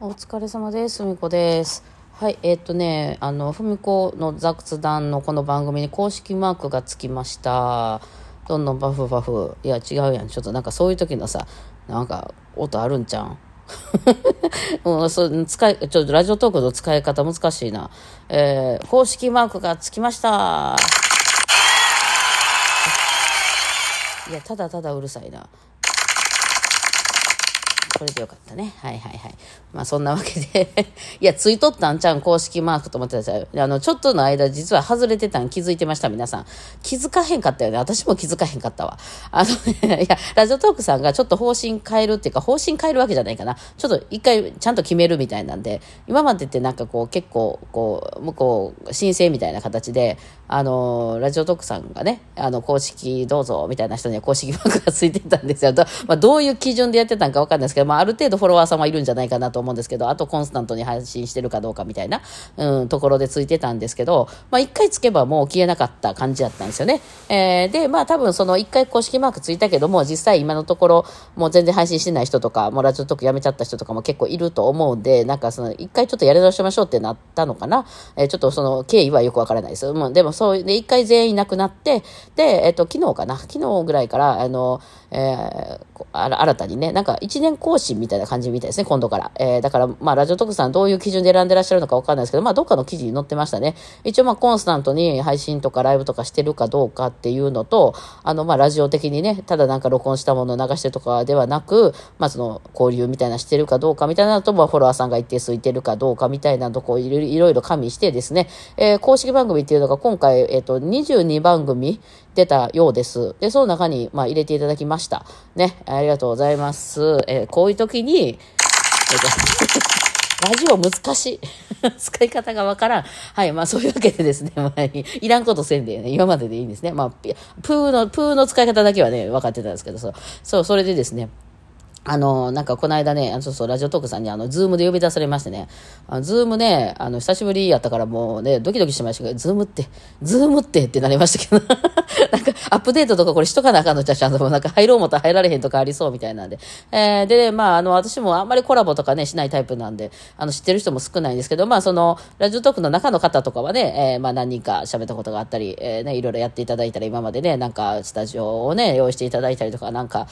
お疲れ様です。ふみこです。はい、えーっとね、あの、ふみこの雑談のこの番組に公式マークがつきました。どんどんバフバフ。いや、違うやん。ちょっとなんかそういう時のさ、なんか音あるんちゃうん？う、そ使いちょっとラジオトークの使い方難しいな。えー公式マークがつきました。いや、ただただうるさいな。これでよかったね。はいはいはい。まあそんなわけで いや、ついとったんちゃうん、公式マークと思ってたじゃん。あの、ちょっとの間、実は外れてたん気づいてました、皆さん。気づかへんかったよね。私も気づかへんかったわ。あのね、いや、ラジオトークさんがちょっと方針変えるっていうか、方針変えるわけじゃないかな。ちょっと一回ちゃんと決めるみたいなんで、今までってなんかこう、結構、こう、向こう、申請みたいな形で、あの、ラジオトークさんがね、あの、公式どうぞ、みたいな人には公式マークがついてたんですよ。どまあ、どういう基準でやってたんかわかんないですけど、まあ、ある程度フォロワーさんはいるんじゃないかなと思うんですけど、あとコンスタントに配信してるかどうかみたいな、うん、ところでついてたんですけど、まあ、一回つけばもう消えなかった感じだったんですよね。えーで、まあ、多分その一回公式マークついたけども、実際今のところ、もう全然配信してない人とか、もうラジオトークやめちゃった人とかも結構いると思うんで、なんかその、一回ちょっとやり直しましょうってなったのかな。えーちょっとその経緯はよくわからないです。うん、でもそう、で、一回全員いなくなって、で、えっ、と、昨日かな、昨日ぐらいから、あの、えー新たにね、なんか一年更新みたいな感じみたいですね、今度から。えーだから、まあ、ラジオトークさんどういう基準で選んでらっしゃるのかわかんないですけど、まあ、どっかの記事に載ってましたね。一応、まあ、コンスタントに配信とかライブとかしてるかどうかっていうのと、あの、まあ、ラジオ的にね、ただなんか録音したものを流してとかではなく、まあ、その、交流みたいなしてるかどうかみたいなのと、まあ、フォロワーさんが一定数いてるかどうかみたいなとこをいろいろいろいろ加味してですね、えー公式番組っていうのが今回、えっ、と、22番組出たようです。で、その中に、まあ、入れていただきました。ね、ありがとうございます。えーこういう時に、えっ、と、ラジオ難しい。使い方がわからん。はい。まあそういうわけでですね。まあ、いらんことせんでね。今まででいいんですね。まあ、プーの、プーの使い方だけはね、分かってたんですけど、そう。そう、それでですね。あの、なんかこの間ね、あのそうそう、ラジオトークさんにあの、ズームで呼び出されましてね、あのズームね、あの、久しぶりやったからもうね、ドキドキしましたけど、ズームって、ズームってってなりましたけど、なんかアップデートとかこれしとかなあかんのちゃうちゃんと、なんか入ろう思ったら入られへんとかありそうみたいなんで。えー、で、まあ、あの、私もあんまりコラボとかね、しないタイプなんで、あの、知ってる人も少ないんですけど、まあ、その、ラジオトークの中の方とかはね、えーまあ、何人か喋ったことがあったり、えーね、いろいろやっていただいたら今までね、なんか、スタジオをね、用意していただいたりとか、なんか、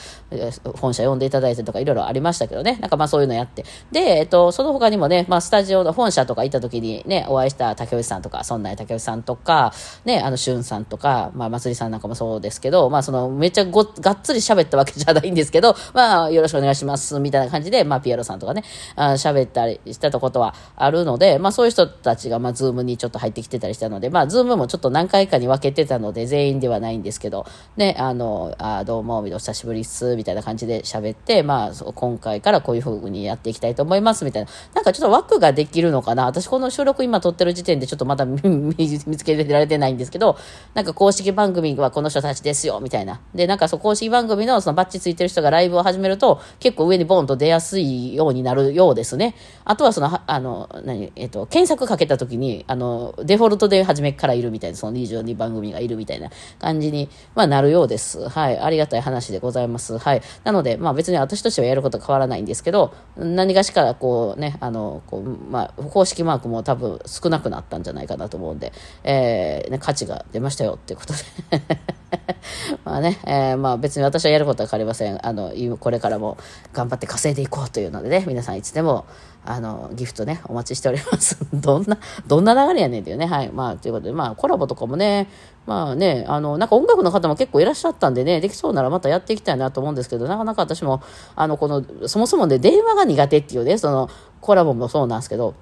本社呼んでいただいたりとか、いろいろありましたけどね、なんかまあそういうのやって。で、えっと、その他にもね、まあスタジオの本社とか行った時にね、お会いした竹内さんとか、そんな竹内さんとか、ね、あの、しゅんさんとか、まあ、まつりさんなんかもそうですけど、まあその、めっちゃご、がっつり喋ったわけじゃないんですけど、まあ、よろしくお願いします、みたいな感じで、まあ、ピエロさんとかね、喋ったりしてたことはあるので、まあそういう人たちが、まあ、ズームにちょっと入ってきてたりしたので、まあ、ズームもちょっと何回かに分けてたので、全員ではないんですけど、ね、あの、あどうも、お久しぶりっす、みたいな感じで喋って、まあ、そう今回からこういう風にやっていきたいと思います、みたいな。なんかちょっと枠ができるのかな私この収録今撮ってる時点でちょっとまだ 見つけられてないんですけど、なんか公式番組はこの人たちですよ、みたいな。で、なんかそう公式番組のそのバッチついてる人がライブを始めると、結構上にボンと出やすいようになるようですね。あとはその、あの、何、えっと、検索かけた時に、あの、デフォルトで初めからいるみたいな、その22番組がいるみたいな感じに、まあ、なるようです。はい。ありがたい話でございます。はい。なので、まあ別に私としてはやること変わらないんですけど、何がしからこうね、あの、こう、まあ、公式マークも多分少なくなったんじゃないかなと思うんで、えー、ね、価値が出ましたよっていうことで。まあね、えーまあ別に私はやることは変わりません。あの、これからも頑張って稼いでいこうというのでね、皆さんいつでも、あの、ギフトね、お待ちしております。どんな、どんな流れやねんっていうね。はい。まあ、ということで、まあ、コラボとかもね、まあね、あの、なんか音楽の方も結構いらっしゃったんでね、できそうならまたやっていきたいなと思うんですけど、なかなか私も、あの、この、そもそもね、電話が苦手っていうね、その、コラボもそうなんですけど、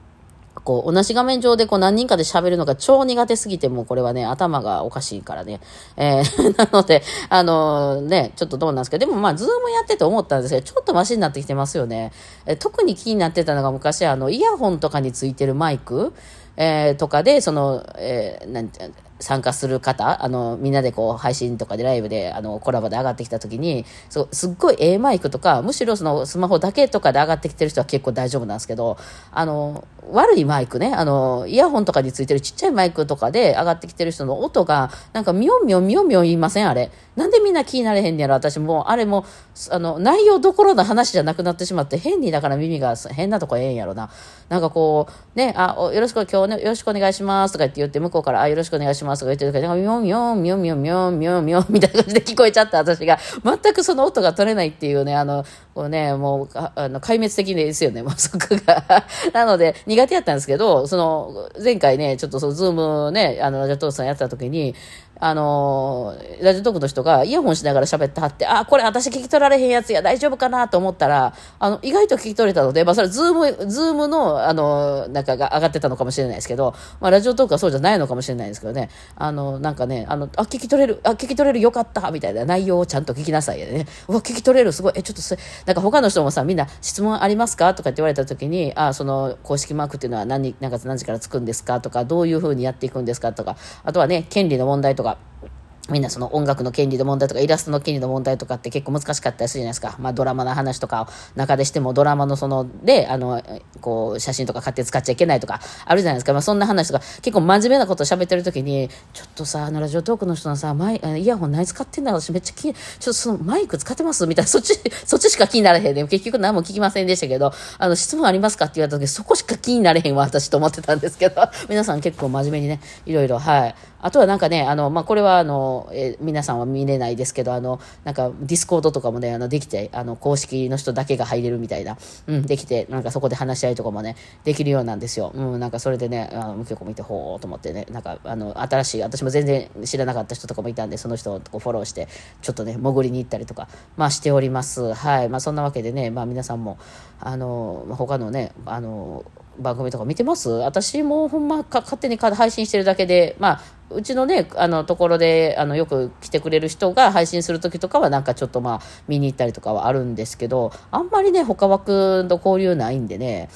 こう、同じ画面上でこう何人かで喋るのが超苦手すぎて、もうこれはね、頭がおかしいからね。えー なので、あのね、ちょっとどうなんですけど、でもまあ、ズームやってて思ったんですけど、ちょっとマシになってきてますよね。え特に気になってたのが昔、あの、イヤホンとかについてるマイク、えーとかで、その、えーなんて、参加する方、あの、みんなでこう、配信とかでライブで、あの、コラボで上がってきた時に、そう、すっごい A マイクとか、むしろそのスマホだけとかで上がってきてる人は結構大丈夫なんですけど、あの、悪いマイクね、あの、イヤホンとかについてるちっちゃいマイクとかで上がってきてる人の音が、なんかみょんみょんみょみょ言いませんあれ。なんでみんな気になれへんねやろ私も、あれも、あの、内容どころの話じゃなくなってしまって、変にだから耳が変なとこええんやろな。なんかこう、ね、あ、よろしく、今日ね、よろしくお願いしますとか言って言って、向こうから、あ、よろしくお願いしますとか言ってるから、みょんみょんみょんみょんみょんみょんみょんみたいな感じで聞こえちゃった私が、全くその音が取れないっていうね、あの、こうね、もう、あの、壊滅的ですよね、もうそこが。なので、苦手やったんですけど、その、前回ね、ちょっとその、ズームね、あの、ラジャトーさんやった時に、あのラジオトークの人がイヤホンしながら喋ってはって、あ、これ私聞き取られへんやつや、大丈夫かなと思ったら、あの、意外と聞き取れたので、まあ、それ、ズーム、ズームの、あの、なんかが上がってたのかもしれないですけど、まあ、ラジオトークはそうじゃないのかもしれないですけどね、あの、なんかね、あの、あ、聞き取れる、あ、聞き取れるよかった、みたいな内容をちゃんと聞きなさいね。うわ、聞き取れる、すごい、え、ちょっとそれ、なんか他の人もさ、みんな質問ありますかとかって言われた時に、あ、その、公式マークっていうのは何、何月何時からつくんですかとか、どういうふうにやっていくんですかとか、あとはね、権利の問題とか、みんなその音楽の権利の問題とかイラストの権利の問題とかって結構難しかったりするじゃないですか。まあドラマの話とかを中でしてもドラマのそので、あの、こう写真とか勝手に使っちゃいけないとかあるじゃないですか。まあそんな話とか結構真面目なこと喋ってる時に、ちょっとさ、あのラジオトークの人のさ、マイイヤホン何使ってんだろう私めっちゃ気ちょっとそのマイク使ってます？みたいな、そっち、そっちしか気になれへんね。結局何も聞きませんでしたけど、あの質問ありますか？って言われた時そこしか気になれへんわ私と思ってたんですけど、皆さん結構真面目にね、いろいろ、はい。あとはなんかね、あの、まあ、これはあの、え皆さんは見れないですけど、あの、なんかディスコードとかもね、あの、できて、あの、公式の人だけが入れるみたいな、うん、できて、なんかそこで話し合いとかもね、できるようなんですよ。うん、なんかそれでね、あの、結構見て、ほーと思ってね、なんか、あの、新しい、私も全然知らなかった人とかもいたんで、その人をフォローして、ちょっとね、潜りに行ったりとか、まあ、しております。はい。まあ、そんなわけでね、まあ、皆さんも、あの、他のね、あの、番組とか見てます？私もほんまか勝手に配信してるだけで、まあ、うちのね、あのところであのよく来てくれる人が配信する時とかはなんかちょっとまあ見に行ったりとかはあるんですけど、あんまりね、他枠と交流ないんでね、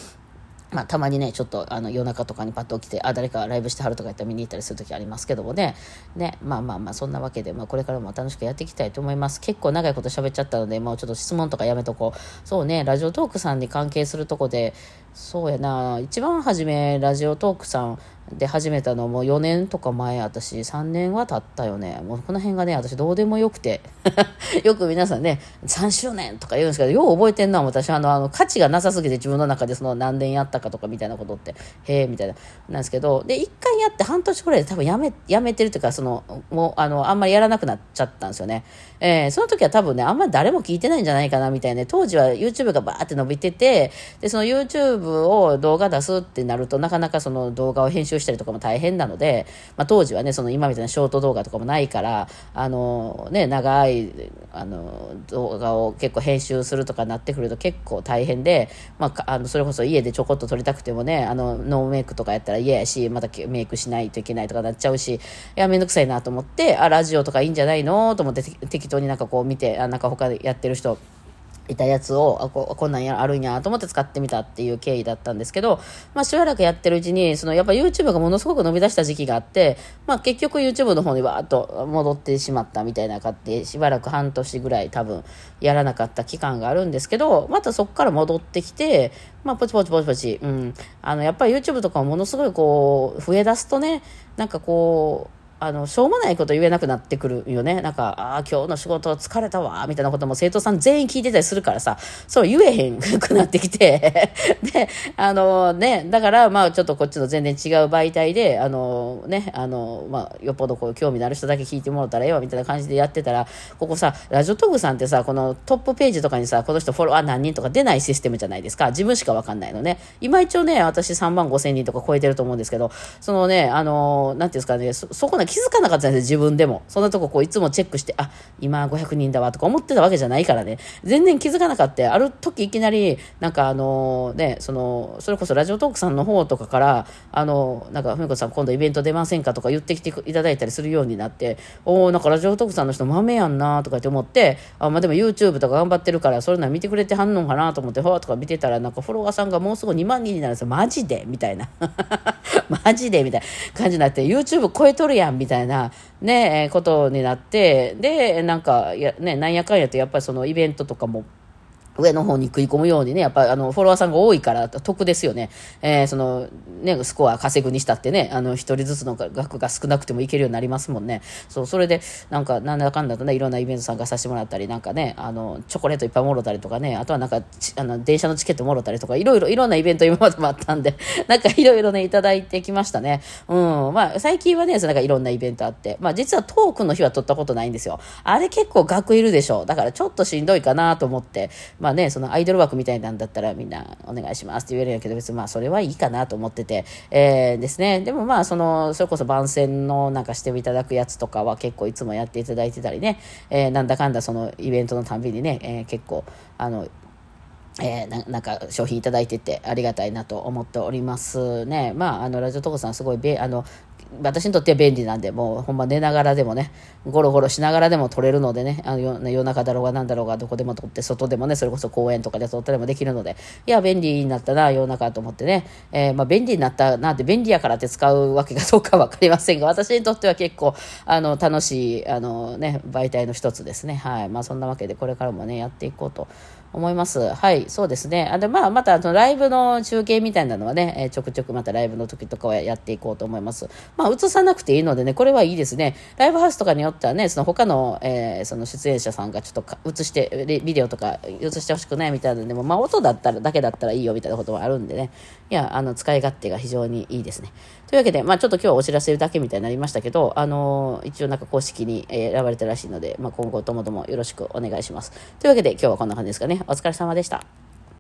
まあ、たまにね、ちょっとあの夜中とかにパッと起きて、あ、誰かライブしてはるとか言ったら見に行ったりする時ありますけどもね。ね、まあまあまあ、そんなわけで、まあこれからも楽しくやっていきたいと思います。結構長いこと喋っちゃったので、もうちょっと質問とかやめとこう。そうね、ラジオトークさんに関係するとこで、そうやな、一番初めラジオトークさん、で始めたのも4年とか前私3年は経ったよね。もうこの辺がね私どうでもよくて。よく皆さんね3周年とか言うんですけどよう覚えてんのは私あのあの価値がなさすぎて自分の中でその何年やったかとかみたいなことって。へえみたいな。なんですけどで1回やって半年くらいで多分やめやめてるというかそのもうあのあんまりやらなくなっちゃったんですよね。えー、その時は多分ねあんまり誰も聞いてないんじゃないかなみたいな、ね、当時は YouTube がバーって伸びててでその YouTube を動画出すってなるとなかなかその動画を編集したりとかも大変なので、まあ、当時はね、その今みたいなショート動画とかもないから、あのね、長い、あの、動画を結構編集するとかなってくると結構大変で、まあ、あの、それこそ家でちょこっと撮りたくてもね、あの、ノーメイクとかやったら嫌やし、またメイクしないといけないとかなっちゃうし、いや、めんどくさいなと思って、あ、ラジオとかいいんじゃないの？と思って適当になんかこう見て、あ、なんか他でやってる人、いたやつを、あここんなんやあるんやと思って使ってみたっていう経緯だったんですけど、まあしばらくやってるうちに、そのやっぱ YouTube がものすごく伸び出した時期があって、まあ結局 YouTube の方にわーっと戻ってしまったみたいな感じで、しばらく半年ぐらい多分やらなかった期間があるんですけど、またそこから戻ってきて、まあポチポチポチポチ、うん。あのやっぱり YouTube とかもものすごいこう、増え出すとね、なんかこう、あの、しょうもないこと言えなくなってくるよね。なんか、ああ、今日の仕事疲れたわ、みたいなことも生徒さん全員聞いてたりするからさ、そう言えへんくなってきて で、あのね、だから、まあちょっとこっちの全然違う媒体で、あのね、あの、まあよっぽどこう興味のある人だけ聞いてもらったらええわ、みたいな感じでやってたら、ここさ、ラジオトークさんってさ、このトップページとかにさ、この人フォロワー何人とか出ないシステムじゃないですか。自分しかわかんないのね。今一応ね、私3万5千人とか超えてると思うんですけど、そのね、あの、なんていうんですかね、そ、そこな気づかなかったですよ、自分でも。そんなとここういつもチェックして、あ、今500人だわとか思ってたわけじゃないからね。全然気づかなかった。ある時いきなり、なんかあのね、その、それこそラジオトークさんの方とかから、あの、なんか、ふみこさん今度イベント出ませんかとか言ってきていただいたりするようになって、おなんかラジオトークさんの人豆やんなとかって思って、あ、まあでも YouTube とか頑張ってるから、そういうの見てくれてはんのかなと思って、ほわとか見てたら、なんかフォロワーさんがもうすぐ2万人になるんですよ。マジでみたいな。マジでみたいな感じになって、YouTube 超えとるやんんみたいな、ね、ことになって、で、なんか、や、ね、なんやかんやとやっぱりそのイベントとかも、上の方に食い込むようにね、やっぱあの、フォロワーさんが多いから得ですよね。えー、その、ね、スコア稼ぐにしたってね、あの、一人ずつの額が少なくてもいけるようになりますもんね。そう、それで、なんか、なんだかんだとね、いろんなイベント参加させてもらったり、なんかね、あの、チョコレートいっぱいもろたりとかね、あとはなんか、あの、電車のチケットもろたりとか、いろいろ、いろんなイベント 今までもあったんで、なんかいろいろね、いただいてきましたね。うん、まあ、最近はね、なんかいろんなイベントあって、まあ、実はトークの日は撮ったことないんですよ。あれ結構額いるでしょう。だからちょっとしんどいかなと思って、まあね、そのアイドル枠みたいなんだったらみんなお願いしますって言えるんやけど、別にまあそれはいいかなと思ってて、えー、ですね。でもまあその、それこそ番宣のなんかしていただくやつとかは結構いつもやっていただいてたりね、えー、なんだかんだそのイベントのたんびにね、えー、結構、あの、えー、なんか商品いただいててありがたいなと思っておりますね。まあ、あの、ラジオトークさんすごいべ、あの、私にとっては便利なんで、もうほんま寝ながらでもね、ゴロゴロしながらでも撮れるのでね、あの夜中だろうが何だろうがどこでも撮って、外でもね、それこそ公園とかで撮ったりもできるので、いや、便利になったな、夜中と思ってね、えー、まあ便利になったなって便利やからって使うわけがどうかわかりませんが、私にとっては結構、あの、楽しい、あのね、媒体の一つですね。はい。まあそんなわけでこれからもね、やっていこうと思います。はい、そうですね。あで、まあ、また、あの、ライブの中継みたいなのはね、えー、ちょくちょくまたライブの時とかはやっていこうと思います。まあ、映さなくていいのでね、これはいいですね。ライブハウスとかによってはね、その他の、えー、その出演者さんがちょっと映して、ビデオとか映してほしくないみたいなのでも、まあ、音だったら、だけだったらいいよみたいなこともあるんでね。いや、あの、使い勝手が非常にいいですね。というわけで、まあ、ちょっと今日はお知らせだけみたいになりましたけど、あのー、一応なんか公式に選ばれたらしいので、まあ、今後ともどもよろしくお願いします。というわけで、今日はこんな感じですかね。お疲れ様でした。